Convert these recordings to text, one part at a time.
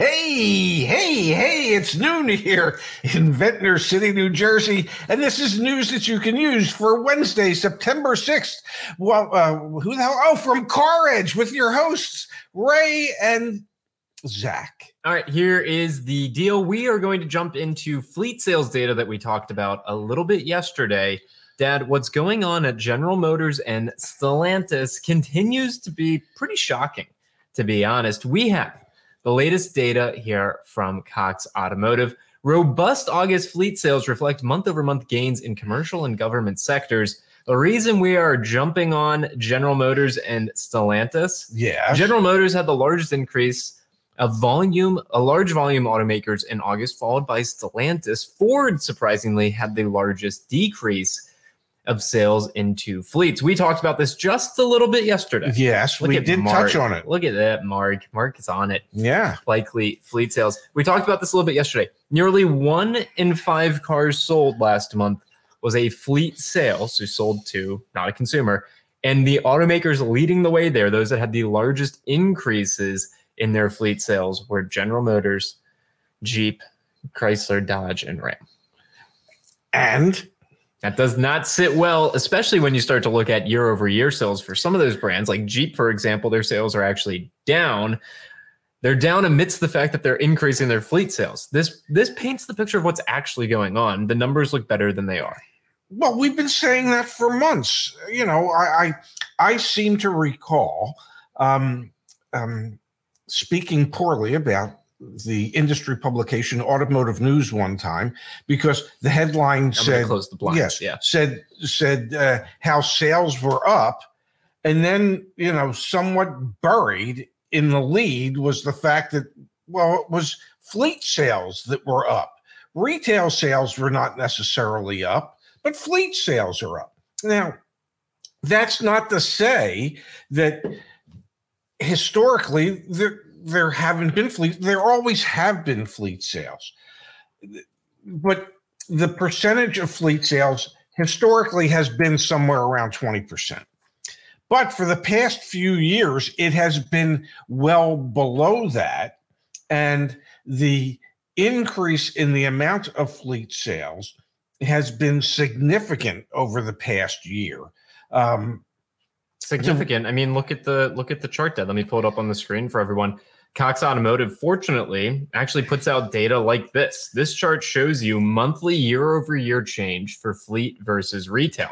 Hey, hey, hey, it's noon here in Ventnor City, New Jersey, and this is news that you can use for Wednesday, September 6th. Well, uh, who the hell? Oh, from CarEdge with your hosts, Ray and Zach. All right, here is the deal. We are going to jump into fleet sales data that we talked about a little bit yesterday. Dad, what's going on at General Motors and Stellantis continues to be pretty shocking, to be honest. We have the latest data here from Cox Automotive. Robust August fleet sales reflect month over month gains in commercial and government sectors. The reason we are jumping on General Motors and Stellantis, Yeah. General Motors had the largest increase of volume, a large volume automakers in August, followed by Stellantis. Ford, surprisingly, had the largest decrease of sales into fleets. We talked about this just a little bit yesterday. yes, Look we did Mark. touch on it. Look at that, Mark. Mark is on it. Yeah. Likely fleet sales. We talked about this a little bit yesterday. Nearly one in five cars sold last month was a fleet sale, so sold to not a consumer. And the automakers leading the way there, those that had the largest increases in their fleet sales, were General Motors, Jeep, Chrysler, Dodge, and Ram. And That does not sit well, especially when you start to look at year over year sales for some of those brands, like Jeep, for example, their sales are actually down. They're down amidst the fact that they're increasing their fleet sales. This this paints the picture of what's actually going on. The numbers look better than they are. well, we've been saying that for months. You know, I I, I seem to recall um, um, speaking poorly about the industry publication Automotive News one time because the headline I'm said close the blinds. yes, Yeah. said said uh, how sales were up, and then you know somewhat buried in the lead was the fact that well it was fleet sales that were up. Retail sales were not necessarily up, but fleet sales are up. Now, that's not to say that historically there there haven't been fleet there always have been fleet sales but the percentage of fleet sales historically has been somewhere around 20%. But for the past few years, it has been well below that. And the increase in the amount of fleet sales has been significant over the past year. Um, Significant. I mean, look at the look at the chart there. Let me pull it up on the screen for everyone. Cox Automotive, fortunately, actually puts out data like this. This chart shows you monthly year over year change for fleet versus retail.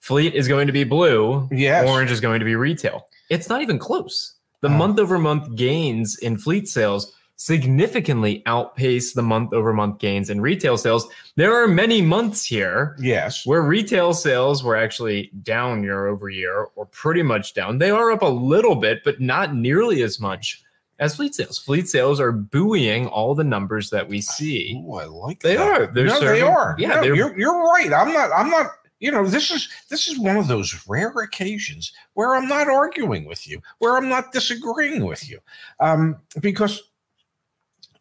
Fleet is going to be blue, yes. orange is going to be retail. It's not even close. The month over month gains in fleet sales significantly outpace the month over month gains in retail sales. There are many months here Yes. where retail sales were actually down year over year or pretty much down. They are up a little bit, but not nearly as much as fleet sales. Fleet sales are buoying all the numbers that we see. Ooh, I like They that. are. They're no, they are. yeah, No, you're you're right. I'm not. I'm not. You know, this is this is one of those rare occasions where I'm not arguing with you, where I'm not disagreeing with you, um, because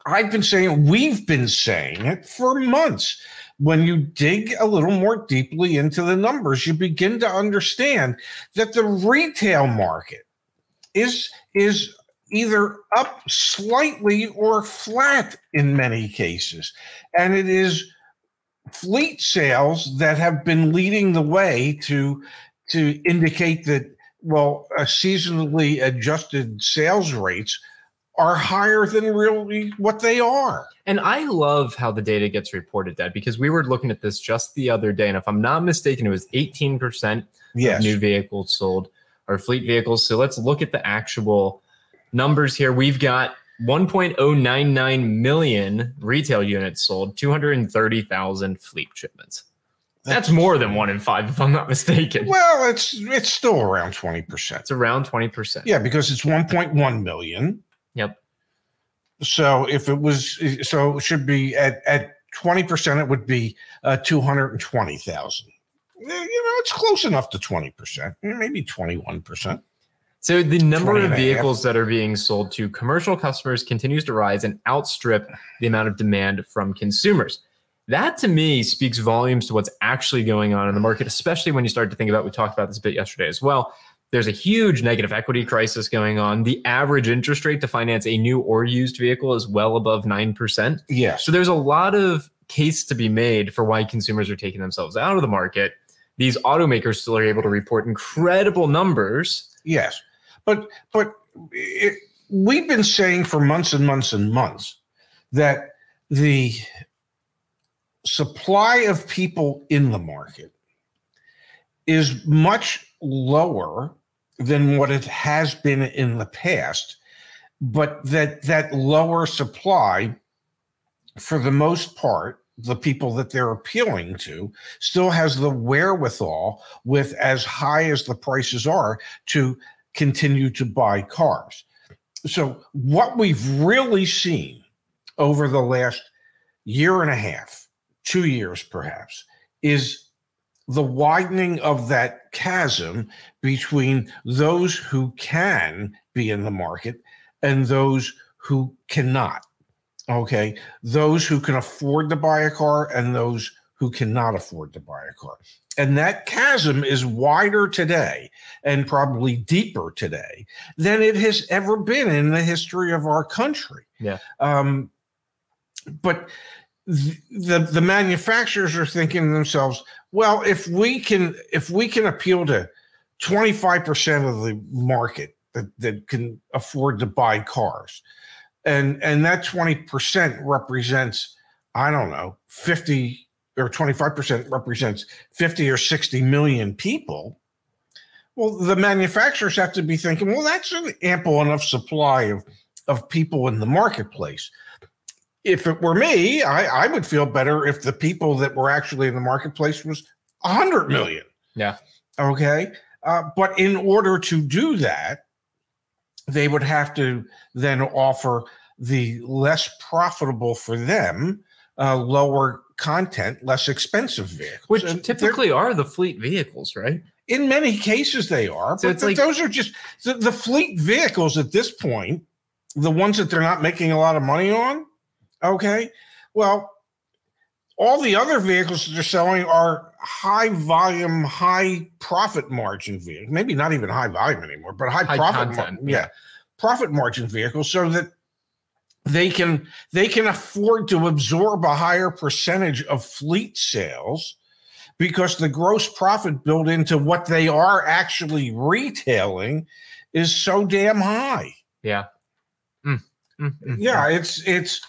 I've been saying we've been saying it for months. When you dig a little more deeply into the numbers, you begin to understand that the retail market is is either up slightly or flat in many cases. And it is fleet sales that have been leading the way to to indicate that well, seasonally adjusted sales rates are higher than really what they are. And I love how the data gets reported, Dad, because we were looking at this just the other day. And if I'm not mistaken, it was 18% Yes. of new vehicles sold are fleet vehicles. So let's look at the actual numbers here. We've got 1.099 million retail units sold, 230,000 fleet shipments. That's more than one in five, if I'm not mistaken. well, it's it's still around 20%. It's around 20%. Yeah, because it's 1.1 million. Yep. So if it was, so it should be at at 20%, it would be uh, 220,000. You know, it's close enough to 20%, maybe 21%. So the number of and vehicles that are being sold to commercial customers continues to rise and outstrip the amount of demand from consumers. That to me speaks volumes to what's actually going on in the market, especially when you start to think about, we talked about this a bit yesterday as well. There's a huge negative equity crisis going on. The average interest rate to finance a new or used vehicle is well above 9%. Yes. So there's a lot of case to be made for why consumers are taking themselves out of the market. These automakers still are able to report incredible numbers. Yes. But but it, we've been saying for months and months and months that the supply of people in the market is much lower than what it has been in the past. But that that lower supply for the most part the people that they're appealing to still has the wherewithal with as high as the prices are to continue to buy cars. So what we've really seen over the last year and a half two years perhaps is the widening of that chasm between those who can be in the market and those who cannot. Okay. Those who can afford to buy a car and those who cannot afford to buy a car. And that chasm is wider today and probably deeper today than it has ever been in the history of our country. Yeah. Um, but the the manufacturers are thinking to themselves, well, if we can if we can appeal to 25% of the market that, that can afford to buy cars, and and that 20% represents, I don't know, 50 or 25% represents 50 or 60 million people. Well, the manufacturers have to be thinking, well, that's an ample enough supply of, of people in the marketplace if it were me, I, I would feel better if the people that were actually in the marketplace was 100 million. Yeah. Okay. Uh, but in order to do that, they would have to then offer the less profitable for them, uh, lower content, less expensive vehicles. Which And typically are the fleet vehicles, right? in many cases they are, So but th- like- those are just the, the fleet vehicles at this point, the ones that they're not making a lot of money on. Okay. Well, all the other vehicles that they're selling are high volume, high profit margin vehicles. Maybe not even high volume anymore, but high, High profit. mar- yeah, yeah. profit margin vehicles, so that they can they can afford to absorb a higher percentage of fleet sales because the gross profit built into what they are actually retailing is so damn high. Yeah. Mm, mm, mm, Yeah, it's it's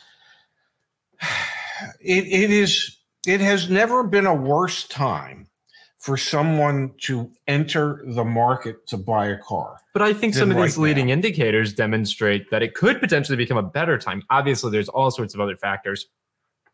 it it is it has never been a worse time for someone to enter the market to buy a car. But I think some of these leading now. indicators demonstrate that it could potentially become a better time. Obviously, there's all sorts of other factors.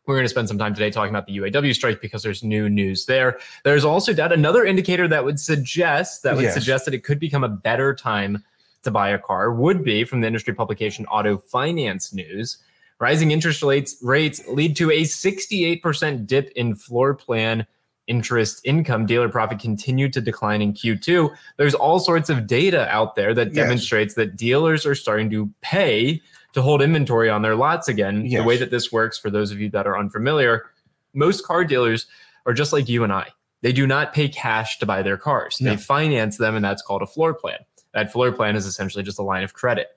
We're going to spend some time today talking about the UAW strike because there's new news there. There's also that another indicator that would suggest that would Yes. suggest that it could become a better time to buy a car would be from the industry publication Auto Finance News. Rising interest rates rates lead to a 68% dip in floor plan interest income. Dealer profit continued to decline in Q2 there's all sorts of data out there that Yes. demonstrates that dealers are starting to pay to hold inventory on their lots again. Yes. The way that this works, for those of you that are unfamiliar, most car dealers are just like you and I. They do not pay cash to buy their cars. No. They finance them, and that's called a floor plan. That floor plan is essentially just a line of credit.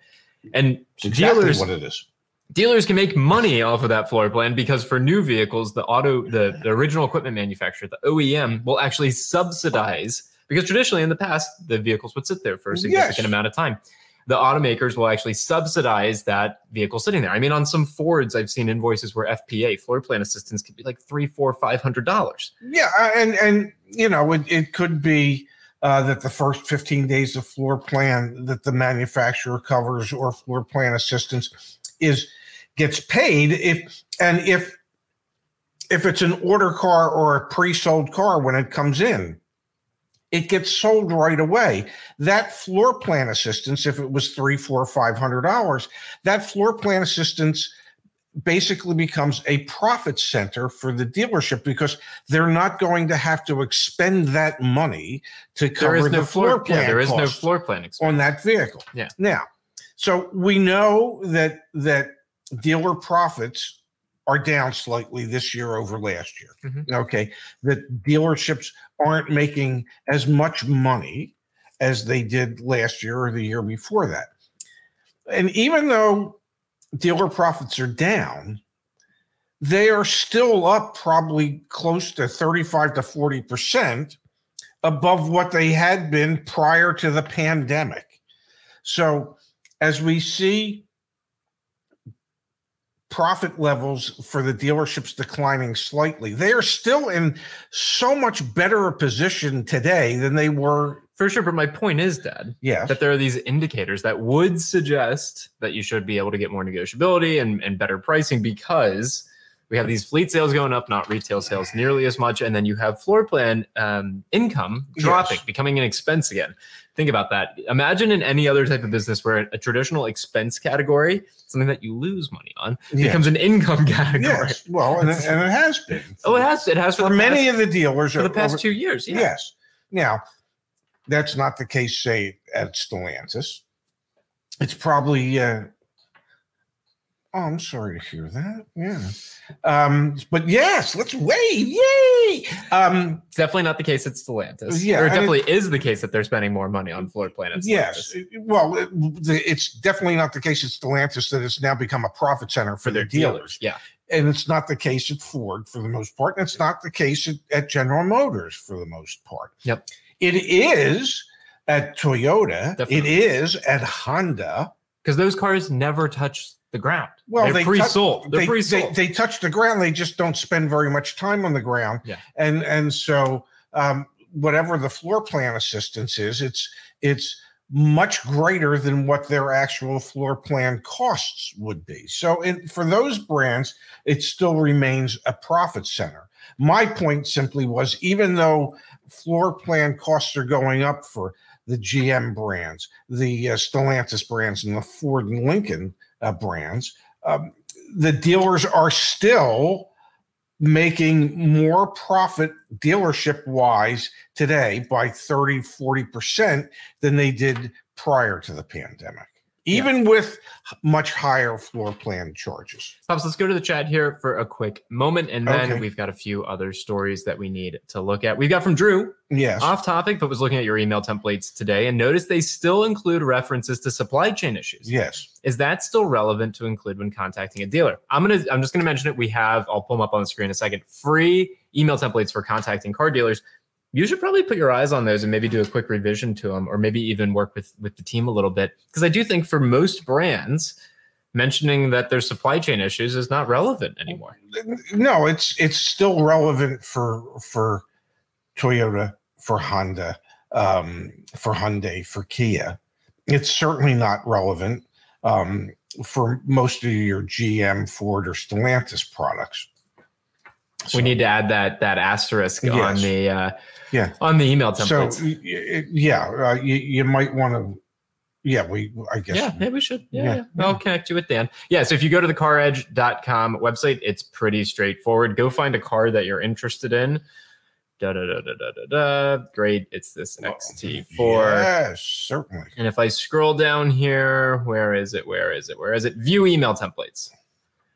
And It's exactly dealers what it is. Dealers can make money off of that floor plan because for new vehicles, the auto, the, the original equipment manufacturer, the OEM, will actually subsidize because traditionally in the past, the vehicles would sit there for a significant Yes. amount of time. The automakers will actually subsidize that vehicle sitting there. I mean, on some Fords, I've seen invoices where FPA floor plan assistance could be like three, four, five hundred dollars. Yeah, uh, and and you know it, it could be uh, that the first 15 days of floor plan that the manufacturer covers or floor plan assistance is gets paid if and if if it's an order car or a pre-sold car when it comes in it gets sold right away that floor plan assistance if it was three four five hundred dollars that floor plan assistance basically becomes a profit center for the dealership because they're not going to have to expend that money to cover is the no floor floor, plan yeah, there is no floor plan expense. on that vehicle. Yeah. Now, so we know that that dealer profits are down slightly this year over last year. Mhm. Okay, that dealerships aren't making as much money as they did last year or the year before that. And even though dealer profits are down, they are still up probably close to 35 to 40% above what they had been prior to the pandemic. So, as we see profit levels for the dealerships declining slightly, they are still in so much better a position today than they were. For sure. But my point is, Dad, Yes. that there are these indicators that would suggest that you should be able to get more negotiability and, and better pricing because we have these fleet sales going up, not retail sales nearly as much. And then you have floor plan um, income dropping, Yes. becoming an expense again. Think about that. Imagine in any other type of business where a traditional expense category, something that you lose money on, Yes. becomes an income category. Yes. Well, and, it- and it has been. Oh, it has. It has for, For many past, of the dealers for the past two years. Yeah. Yes. Now, that's not the case, say, at Stellantis. It's probably, uh, oh, I'm sorry to hear that. Yeah. Um, but yes, let's wave. Yay. Um, It's definitely not the case at Stellantis. Yeah, or it definitely is the case that they're spending more money on floor plan. at yes. Well, it- it's definitely not the case at Stellantis that it's now become a profit center for, for their the dealers. dealers. Yeah. And it's not the case at Ford for the most part. And it's not the case at, at General Motors for the most part. Yep. It is at Toyota. It Definitely. is at Honda. Because those cars never touch the ground. Well, they're they pre-sold. they're they, pre-sold. They, they touch the ground. They just don't spend very much time on the ground. Yeah. And and so um, whatever the floor plan assistance is, it's it's much greater than what their actual floor plan costs would be. So it, for those brands, it still remains a profit center. My point simply was, even though floor plan costs are going up for the GM brands, the uh, Stellantis brands, and the Ford and Lincoln uh, brands, um, the dealers are still making more profit dealership wise today by 30 40% than they did prior to the pandemic even with much higher floor plan charges Pops, let's go to the chat here for a quick moment, and then Okay. we've got a few other stories that we need to look at. We've got from Drew, yes off topic, but was looking at your email templates today and noticed they still include references to supply chain issues. yes Is that still relevant to include when contacting a dealer? I'm gonna I'm just gonna mention it. We have, I'll pull them up on the screen in a second, free email templates for contacting car dealers. You should probably put your eyes on those and maybe do a quick revision to them, or maybe even work with with the team a little bit. Because I do think for most brands, mentioning that there's supply chain issues is not relevant anymore. no it's it's still relevant for for toyota for honda um for hyundai for kia it's certainly not relevant um for most of your gm ford or stellantis products So- we need to add that that asterisk on the uh, Yeah. on the email template. so templates. y- y- yeah uh, you, you might want to yeah we i guess yeah, maybe we should. Yeah, Yeah, yeah. I'll connect you with Dan. Yeah, so if you go to the caredge.com website, it's pretty straightforward. Go find a car that you're interested in. Da da da da da da da. Great. It's this XT4. yes certainly And if I scroll down here, where is it? Where is it? Where is it? View email templates.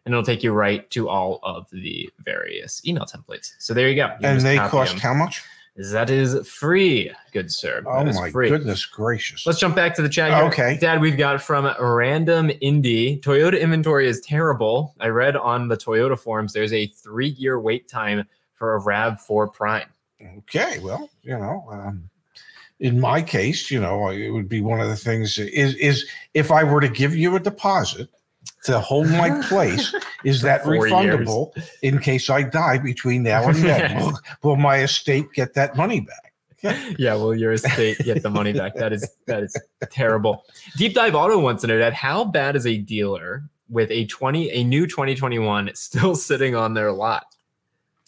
And it'll take you right to all of the various email templates. So there you go. You and they cost them. how much That is free, good sir. oh my free. goodness gracious Let's jump back to the chat. Here. Okay. Dad, we've got from Random Indie. Toyota inventory is terrible. I read on the Toyota forums there's a three year wait time for a RAV4 Prime. Okay, well, you know, um, in my case, you know, it would be one of the things is is if I were to give you a deposit to hold my place, is that four refundable in case I die between now and then? will, will my estate get that money back? yeah, will your estate get the money back? That is that is terrible. Deep Dive Auto wants to know that how bad is a dealer with a 20 a new 2021 still sitting on their lot?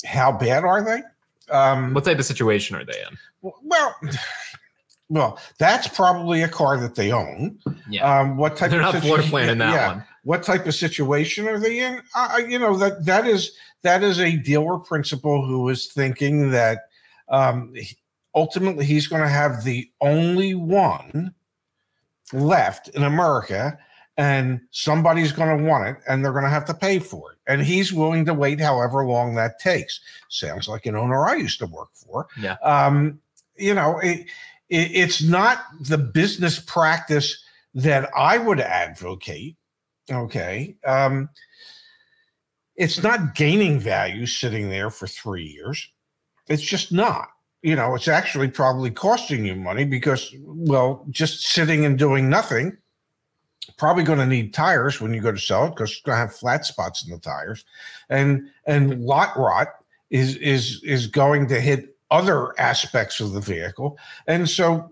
How bad are they? Um, What type of situation are they in? well, well, that's probably a car that they own. Yeah. Um, what type They're of not floor situa- planning that yeah. one. What type of situation are they in you know that that is that is a dealer principal who is thinking that um ultimately he's going to have the only one left in america and somebody's going to want it and they're going to have to pay for it and he's willing to wait however long that takes sounds like an owner i used to work for Yeah. um you know it, it, it's not the business practice that I would advocate. Okay. Um, it's not gaining value sitting there for three years. It's just not. You know, it's actually probably costing you money because, well, just sitting and doing nothing, probably going to need tires when you go to sell it because it's going to have flat spots in the tires, and and lot rot is is is going to hit other aspects of the vehicle, and so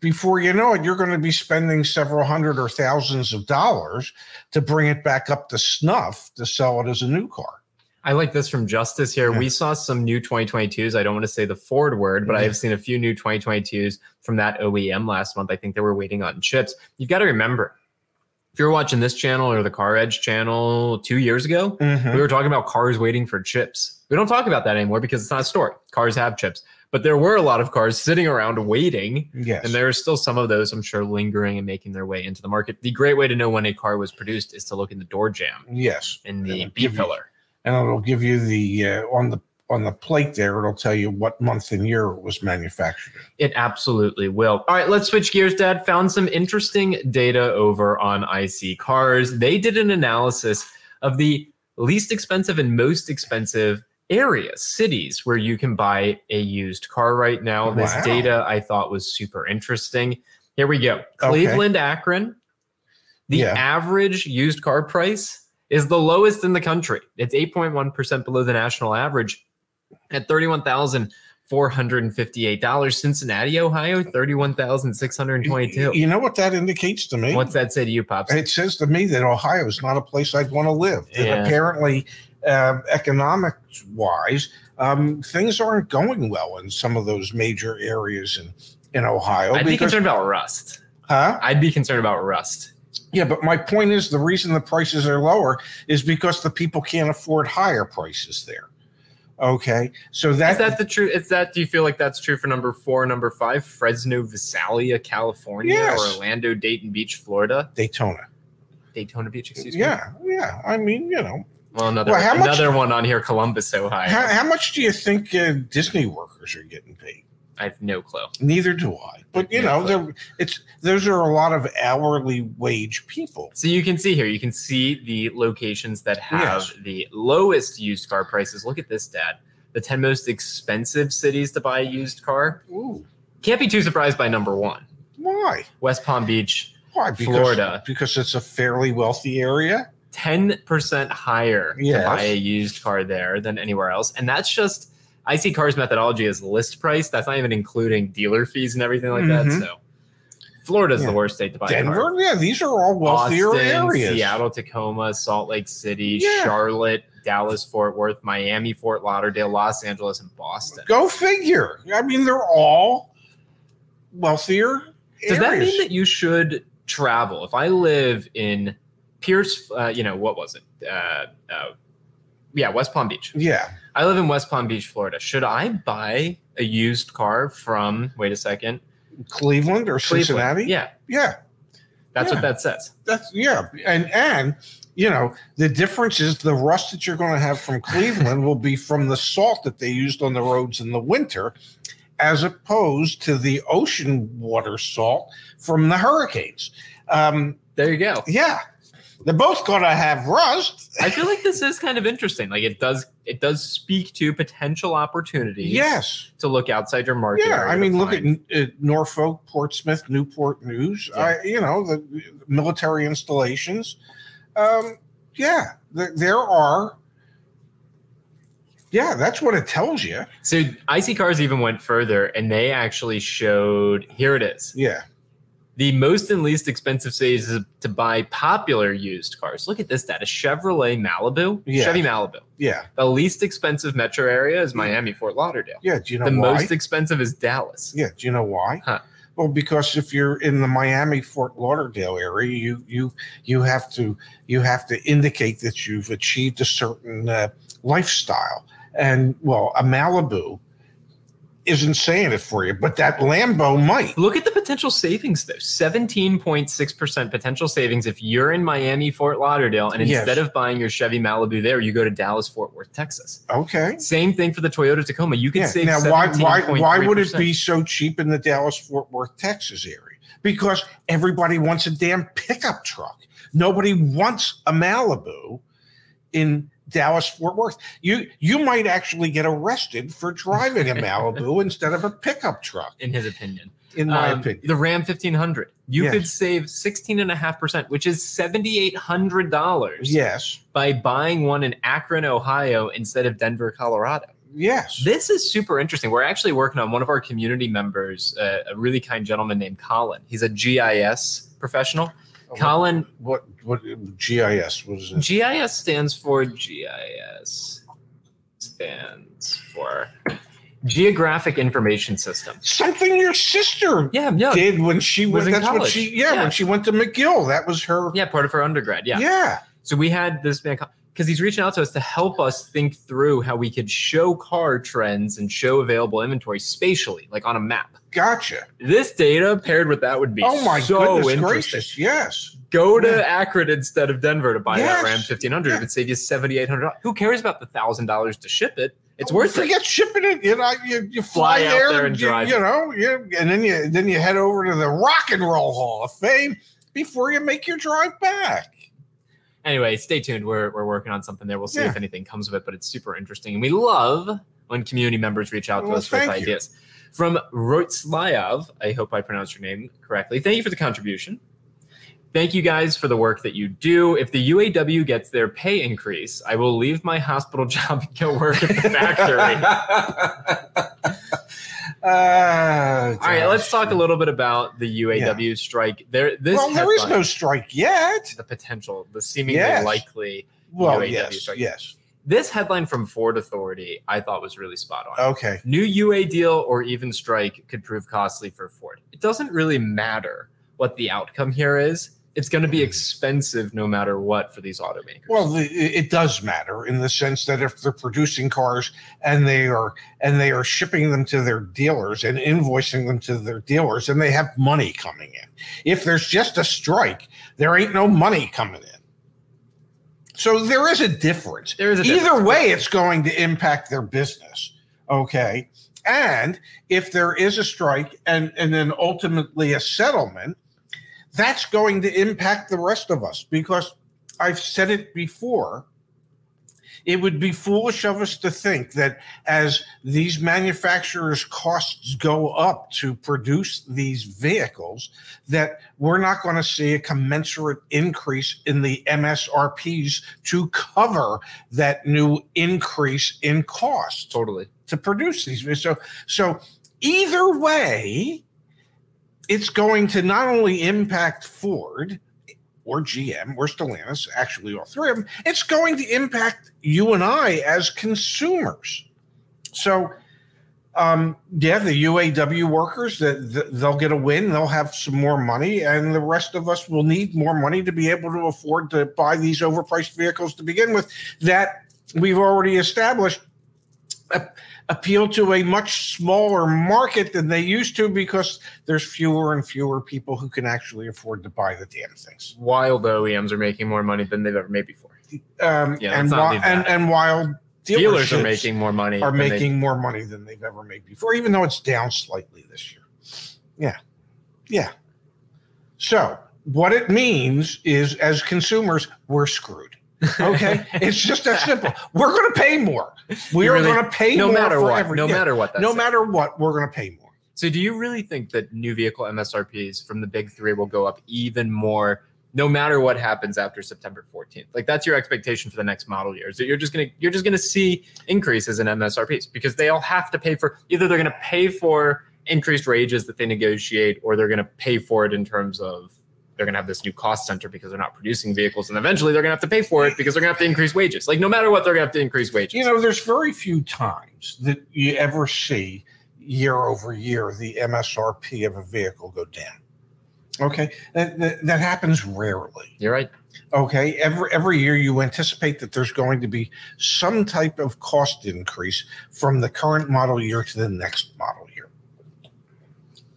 before you know it, you're going to be spending several hundred or thousands of dollars to bring it back up to snuff to sell it as a new car. I like this from Justice here. Yeah. We saw some new 2022s. I don't want to say the Ford word, but I have seen a few new 2022s from that OEM last month. I think they were waiting on chips. You've got to remember, if you're watching this channel or the CarEdge channel two years ago, Mhm. we were talking about cars waiting for chips. We don't talk about that anymore because it's not a story. Cars have chips. But there were a lot of cars sitting around waiting Yes. and there are still some of those, I'm sure, lingering and making their way into the market. The great way to know when a car was produced is to look in the door jamb yes. in the B pillar. and it'll give you the uh, on the on the plate there. It'll tell you what month and year it was manufactured. It absolutely will. All right, let's switch gears, Dad. Found some interesting data over on iSeeCars. They did an analysis of the least expensive and most expensive areas, cities where you can buy a used car right now. This Wow. data I thought was super interesting. Here we go. Okay. Cleveland, Akron. The Yeah. average used car price is the lowest in the country. It's 8.1% below the national average at $31,458. Cincinnati, Ohio, 31,622. You know what that indicates to me? What's that say to you, Pops? it says to me that Ohio is not a place I'd want to live. Yeah. apparently, um, economics wise, um, things aren't going well in some of those major areas in in Ohio. I'd be concerned about rust. huh? I'd be concerned about rust. Yeah, but my point is the reason the prices are lower is because the people can't afford higher prices there. Okay, so that, Is that the true? Is that? Do you feel like that's true for number four, number five, Fresno, Visalia, California, Yes. or Orlando, Dayton Beach, Florida, Daytona. Daytona Beach? Excuse me. Yeah, yeah. I mean, you know, Well, another Well, how much- another one on here, Columbus, Ohio. how, how much do you think uh, Disney workers are getting paid? I have no clue. Neither do I. But you Yeah, know, there, it's those are a lot of hourly wage people. So you can see here, you can see the locations that have Yes. the lowest used car prices. Look at this, Dad. The 10 most expensive cities to buy a used car. Ooh, Can't be too surprised by number one why? West Palm Beach, Why? Because, Florida. Because it's a fairly wealthy area. 10% higher Yes. to buy a used car there than anywhere else. And that's just, iSeeCars methodology as list price. That's not even including dealer fees and everything like that. Mhm. So Florida's Yeah. the worst state to buy a car. Denver, yeah, these are all wealthier Austin, areas. Seattle, Tacoma, Salt Lake City, Yeah. Charlotte, Dallas, Fort Worth, Miami, Fort Lauderdale, Los Angeles, and Boston. Go figure. I mean, they're all wealthier. Does that mean that you should travel? If I live in Pierce, uh, you know, what was it? Uh, uh, yeah, West Palm Beach. Yeah. I live in West Palm Beach, Florida. Should I buy a used car from, wait a second, Cleveland or Cleveland? Cincinnati? Yeah, Yeah. that's Yeah. what that says. That's yeah. And and you know, the difference is the rust that you're going to have from Cleveland will be from the salt that they used on the roads in the winter as opposed to the ocean water salt from the hurricanes. Um, There you go. yeah. They're both to have rust. I feel like this is kind of interesting. Like it does, it does speak to potential opportunities. Yes. to look outside your market. Yeah, I mean, look at uh, Norfolk, Portsmouth, Newport News. Yeah. I, you know, the military installations. Um, yeah, th- there are. Yeah, that's what it tells you. So iSeeCars even went further, and they actually showed. Here it is. Yeah, The most and least expensive cities to buy popular used cars. Look at this data: Chevrolet Malibu, Yeah. Chevy Malibu. yeah, The least expensive metro area is Miami, Fort Lauderdale. yeah. Do you know the why? most expensive is Dallas. yeah, do you know why? Huh. Well, because if you're in the Miami Fort Lauderdale area, you you you have to you have to indicate that you've achieved a certain uh, lifestyle, and well, a Malibu isn't saying it for you, but that Lambo might. Look at the potential savings though. 17.6% potential savings if you're in Miami, Fort Lauderdale, and Yes. instead of buying your Chevy Malibu there, you go to Dallas, Fort Worth, Texas. Okay. Same thing for the Toyota Tacoma. You can Yeah. save Now, why why why would it be so cheap in the Dallas Fort Worth, Texas area? Because everybody wants a damn pickup truck. Nobody wants a Malibu in Dallas Fort Worth. You you might actually get arrested for driving a Malibu instead of a pickup truck, in his opinion? in my Um, opinion. The Ram 1500. You Yes. could save 16.5%, which is $7,800 Yes. by buying one in Akron, Ohio instead of Denver, Colorado. Yes. This is super interesting. We're actually working on one of our community members, uh, a really kind gentleman named Colin. He's a GIS professional. Colin, What what GIS was it? GIS stands for GIS stands for Geographic Information System. Something your sister Yeah, yeah, did when she Was went. in That's what college. she. Yeah, Yeah. when she went to McGill, that was her. yeah, part of her undergrad. Yeah. yeah. So we had this man because he's reaching out to us to help us think through how we could show car trends and show available inventory spatially, like on a map. Gotcha. This data paired with that would be Oh my so goodness interesting. gracious! Yes. Go to Yeah. Akron instead of Denver to buy Yes. that Ram 1500. Yeah. It would save you $7,800. Who cares about the $1,000 to ship it? It's Oh, worth it. Forget shipping it. You know, you, you fly, Fly out there, there and you, drive You know, you, and then you then you head over to the Rock and Roll Hall of Fame before you make your drive back. Anyway, stay tuned. We're, we're working on something there. We'll see Yeah. if anything comes of it, but it's super interesting. And we love when community members reach out to us with you. ideas. From Roitslayav, I hope I pronounced your name correctly. Thank you for the contribution. Thank you guys for the work that you do. If the UAW gets their pay increase, I will leave my hospital job and go work at the factory. Uh, All right, let's talk a little bit about the UAW strike. There, this well, there is no strike yet. the potential, the seemingly Yes. likely. Well, UAW yes, strike. yes. This headline from Ford Authority, I thought was really spot on. Okay. New UA deal or even strike could prove costly for Ford. It doesn't really matter what the outcome here is. It's going to be hmm. expensive no matter what for these automakers. Well, the, it does matter in the sense that if they're producing cars and they are and they are shipping them to their dealers and invoicing them to their dealers, and they have money coming in. If there's just a strike, there ain't no money coming in. So there is a difference. there is a difference. Either way, it's going to impact their business. Okay. And if there is a strike and, and then ultimately a settlement, that's going to impact the rest of us because I've said it before. It would be foolish of us to think that as these manufacturers' costs go up to produce these vehicles, that we're not going to see a commensurate increase in the MSRPs to cover that new increase in cost totally. to produce these. So, so either way, it's going to not only impact Ford or GM or Stellantis, actually all three of them. It's going to impact you and I as consumers. So, um, yeah, the UAW workers that th- they'll get a win, they'll have some more money, and the rest of us will need more money to be able to afford to buy these overpriced vehicles to begin with. That we've already established a- appeal to a much smaller market than they used to because there's fewer and fewer people who can actually afford to buy the damn things. While the OEMs are making more money than they've ever made before. Um, Yeah, and, let's while, and and while Dealers are making more money. are than they- making more money than they've ever made before, even though it's down slightly this year. Yeah. Yeah. So what it means is as consumers, we're screwed. Okay. it's just that simple. We're going to pay more. We are really- going to pay no more matter for what. every- no yeah. matter what. No it. matter what, we're going to pay more. So, do you really think that new vehicle MSRPs from the big three will go up even more, no matter what happens after September 14th? Like that's your expectation for the next model year. So you're just gonna you're just gonna see increases in MSRPs because they all have to pay for either they're gonna pay for increased wages that they negotiate, or they're gonna pay for it in terms of they're going to have this new cost center because they're not producing vehicles, and eventually they're going to have to pay for it because they're going to have to increase wages. Like no matter what, they're going to have to increase wages. You know, there's very few times that you ever see year over year the MSRP of a vehicle go down. Okay, that, that, that happens rarely. You're right. Okay, every every year you anticipate that there's going to be some type of cost increase from the current model year to the next model year.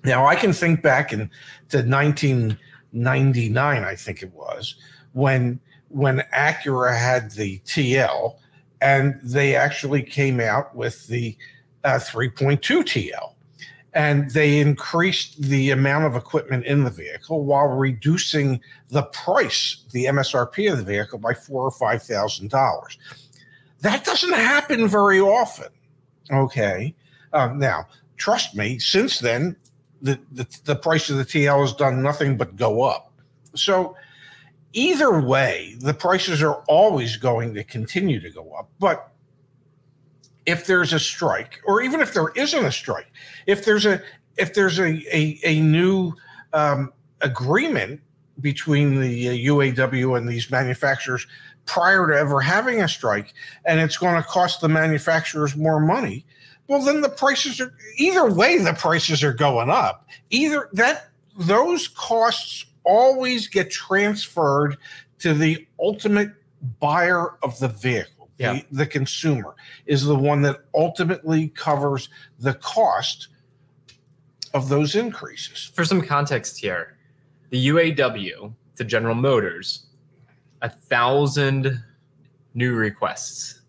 Now I can think back in the 19- 99, I think it was, when when Acura had the TL, and they actually came out with the uh, 3.2 TL, and they increased the amount of equipment in the vehicle while reducing the price, the MSRP of the vehicle, by four or five thousand dollars. That doesn't happen very often. Okay, um, now trust me. Since then, the, the the price of the TL has done nothing but go up. So either way, the prices are always going to continue to go up, but if there's a strike, or even if there isn't a strike, if there's a if there's a a, a new um, agreement between the UAW uh, and these manufacturers prior to ever having a strike, and it's going to cost the manufacturers more money, well, then the prices are either way. The prices are going up. Either that those costs always get transferred to the ultimate buyer of the vehicle yeah. the, the consumer is the one that ultimately covers the cost of those increases. For some context here, the UAW to General Motors, a thousand new requests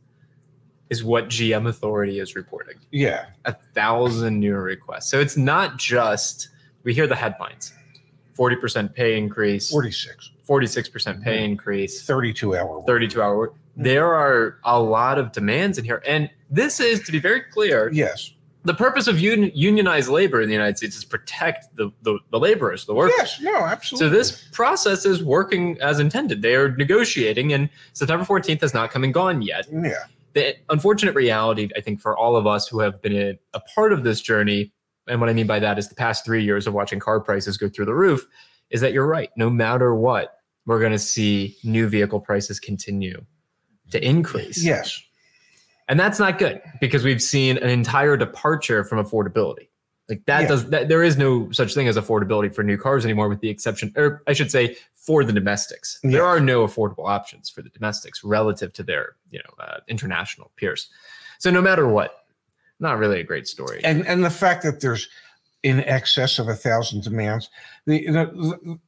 is what GM Authority is reporting. Yeah. A thousand new requests. So it's not just, we hear the headlines 40% pay increase, 46. 46% pay mm-hmm. increase, 32 hour 32 hour mm-hmm. there are a lot of demands in here. And this is, to be very clear, yes, the purpose of un- unionized labor in the United States is protect the, the, the laborers, the workers. Yes, no, absolutely. So this process is working as intended. They are negotiating, and September 14th has not come and gone yet. Yeah. The unfortunate reality, I think, for all of us who have been a, a part of this journey, and what I mean by that is the past three years of watching car prices go through the roof, is that you're right. No matter what, we're going to see new vehicle prices continue to increase. Yes. And that's not good because we've seen an entire departure from affordability. Like that yeah. does that there is no such thing as affordability for new cars anymore, with the exception, or I should say, for the domestics. Yeah. There are no affordable options for the domestics relative to their, you know, uh, international peers. So no matter what, not really a great story. And and the fact that there's in excess of a thousand demands, the, the, the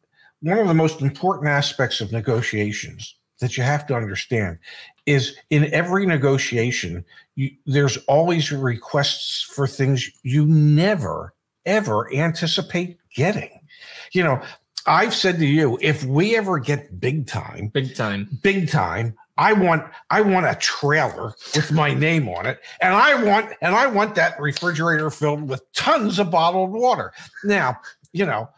one of the most important aspects of negotiations that you have to understand is in every negotiation, you, there's always requests for things you never, ever anticipate getting. You know, I've said to you, if we ever get big time, big time, big time, I want I want a trailer with my name on it, and I want and I want that refrigerator filled with tons of bottled water. Now, you know,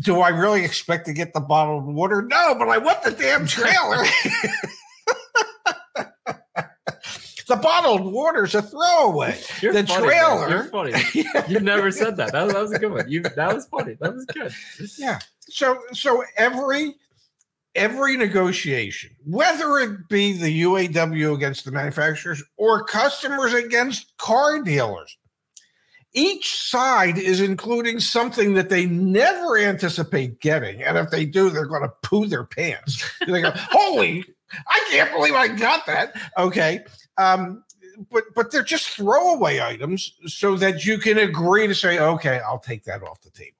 do I really expect to get the bottled water? No, but I want the damn trailer. the bottled water's a throwaway. You're the funny, trailer. You're funny. You've never said that. that. Was, that was a good one. You that was funny. That was good. Yeah. So so every every negotiation, whether it be the UAW against the manufacturers or customers against car dealers, each side is including something that they never anticipate getting. And if they do, they're going to poo their pants. they go, Holy, I can't believe I got that. Okay. Um, but but they're just throwaway items so that you can agree to say, okay, I'll take that off the table.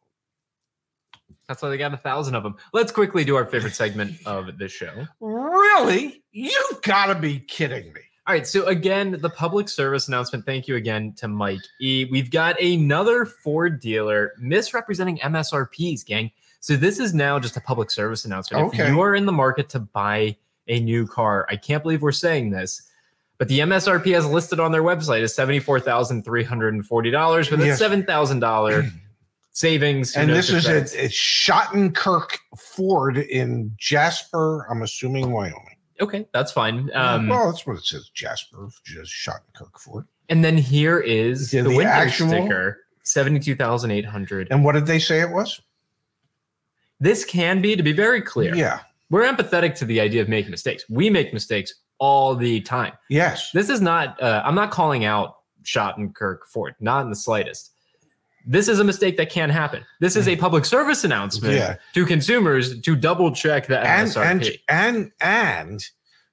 That's why they got a thousand of them. Let's quickly do our favorite segment of this show. Really? You've got to be kidding me. All right. So again, the public service announcement. Thank you again to Mike E. We've got another Ford dealer misrepresenting MSRPs, gang. So this is now just a public service announcement. Okay. If you are in the market to buy a new car, I can't believe we're saying this, but the MSRP as listed on their website is seventy-four thousand three hundred and forty dollars with yes. a seven thousand dollar savings. And this is a, it's Schottenkirk Ford in Jasper. I'm assuming Wyoming. Okay, that's fine. Um, well, that's what it says. Jasper just shot Kirk Ford. And then here is the, the winter actual, sticker, seventy-two thousand eight hundred. And what did they say it was? This can be, to be very clear. Yeah, we're empathetic to the idea of making mistakes. We make mistakes all the time. Yes, this is not. Uh, I'm not calling out Schottenkirk Ford, not in the slightest. This is a mistake that can happen. This is a public service announcement Yeah. to consumers to double check the and MSRP. and and and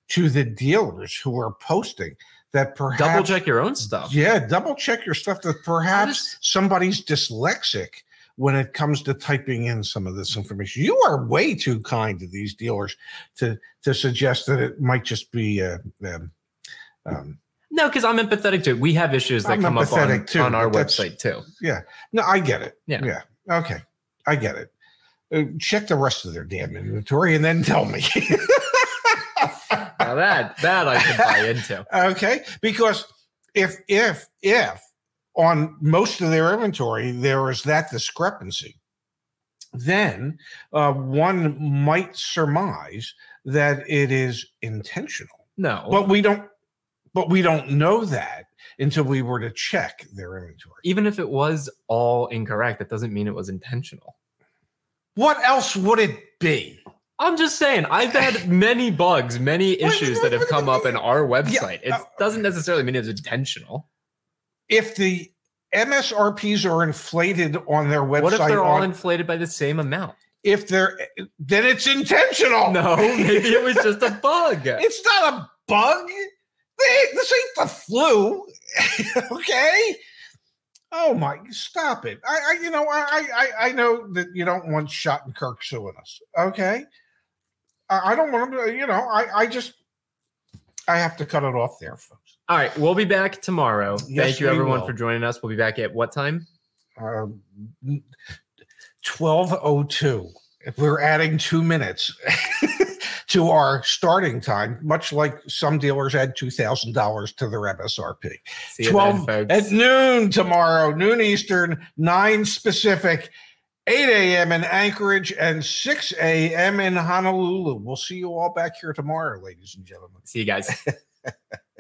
to the dealers who are posting that perhaps double check your own stuff. Yeah, double check your stuff that perhaps somebody's dyslexic when it comes to typing in some of this information. You are way too kind to these dealers to to suggest that it might just be uh, um, um, No, because I'm empathetic to it. We have issues that I'm come up on, too, on our website too. Yeah. No, I get it. Yeah. Yeah. Okay. I get it. Uh, check the rest of their damn inventory and then tell me. Now that that I can buy into. okay because if if if on most of their inventory there is that discrepancy then uh, one might surmise that it is intentional No, but we don't but we don't know that until we were to check their inventory even if it was all incorrect, that doesn't mean it was intentional. what else would it be I'm just saying, I've had many bugs, many issues that have come up in our website. It uh, doesn't necessarily mean it's intentional. If the msrps are inflated on their website What if they're all on- inflated by the same amount? if they're then it's intentional No, maybe it was just a bug. It's not a bug. They- This ain't the flu. okay. Oh my! Stop it. I, I you know, I, I, I know that you don't want Schottenkirk suing us. Okay. I, I don't want to. You know, I, I just, I have to cut it off there, folks. All right, we'll be back tomorrow. Yes, Thank you, everyone, will. for joining us. We'll be back at what time? Um, Twelve oh two. If we're adding two minutes to our starting time, much like some dealers add two thousand dollars to their MSRP. See 12 then, at noon tomorrow, noon Eastern, 9 Pacific, 8 a.m. in Anchorage, and 6 a.m. in Honolulu. We'll see you all back here tomorrow, ladies and gentlemen. See you guys.